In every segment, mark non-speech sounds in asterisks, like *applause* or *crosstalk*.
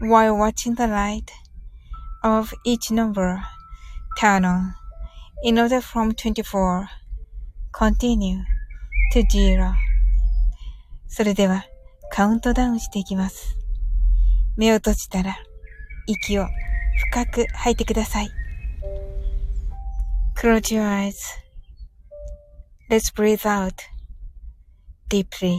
while watching the light of each number turn on in order from 24 continue to zero それではカウントダウンしていきます。目を閉じたら息を深く吐いてください。Close your eyes. Let's breathe out deeply.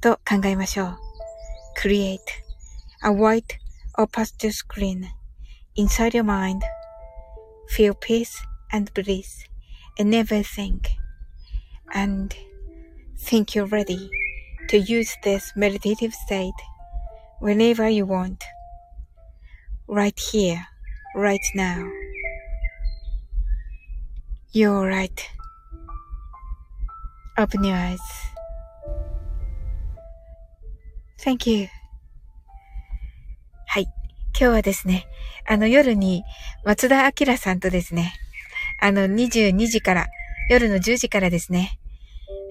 と考えましょう。Create a white or pastel screen inside your mind. Feel peace and bliss in everything. And think you're ready to use this meditative state whenever you want. Right here, right now. You're right. Open your eyes. Thank you. はい。今日はですね、あの夜に松田明さんとですね、あの22時から、夜の10時からですね、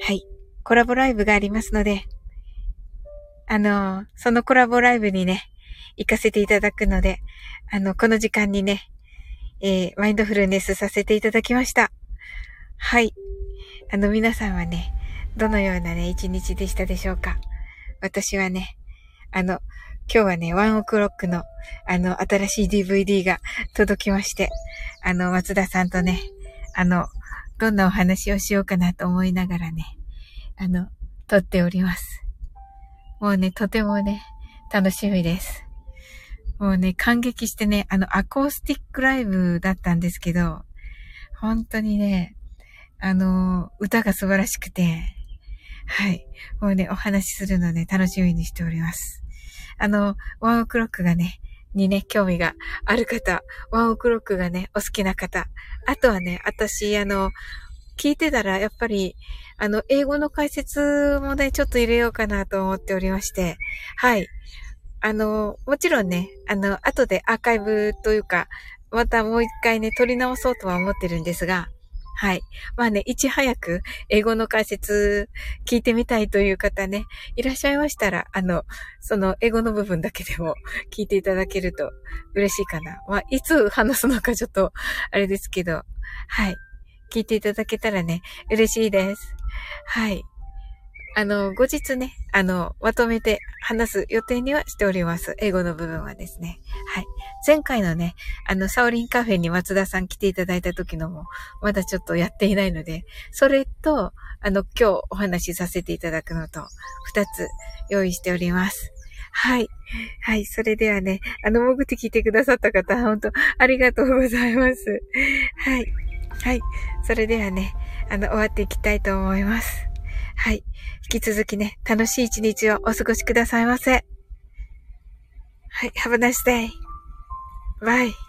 はい。コラボライブがありますので、あの、そのコラボライブにね、行かせていただくので、あの、この時間にね、えー、マインドフルネスさせていただきました。はい。あの、皆さんはね、どのようなね、一日でしたでしょうか私はね、あの、今日はね、ワンオクロックの、あの、新しい DVD が届きまして、あの、松田さんとね、あの、どんなお話をしようかなと思いながらね、あの、撮っております。もうね、とてもね、楽しみです。もうね、感激してね、あの、アコースティックライブだったんですけど、本当にね、あの、歌が素晴らしくて、はい。もうね、お話しするのね、楽しみにしております。あの、ワンオクロックがね、にね、興味がある方、ワンオクロックがね、お好きな方、あとはね、私、あの、聞いてたら、やっぱり、あの、英語の解説もね、ちょっと入れようかなと思っておりまして、はい。あの、もちろんね、あの、後でアーカイブというか、またもう一回ね、撮り直そうとは思ってるんですが、はい。まあね、いち早く英語の解説聞いてみたいという方ね、いらっしゃいましたら、あの、その英語の部分だけでも *laughs* 聞いていただけると嬉しいかな。まあ、いつ話すのかちょっと、あれですけど、はい。聞いていただけたらね、嬉しいです。はい。あの、後日ね、あの、まとめて話す予定にはしております。英語の部分はですね。はい。前回のね、あの、サオリンカフェに松田さん来ていただいた時のも、まだちょっとやっていないので、それと、あの、今日お話しさせていただくのと、二つ用意しております。はい。はい。それではね、あの、潜って聞いてくださった方、本当ありがとうございます。はい。はい。それではね、あの、終わっていきたいと思います。はい。引き続きね、楽しい一日をお過ごしくださいませ。はい。Have a nice day. 喂。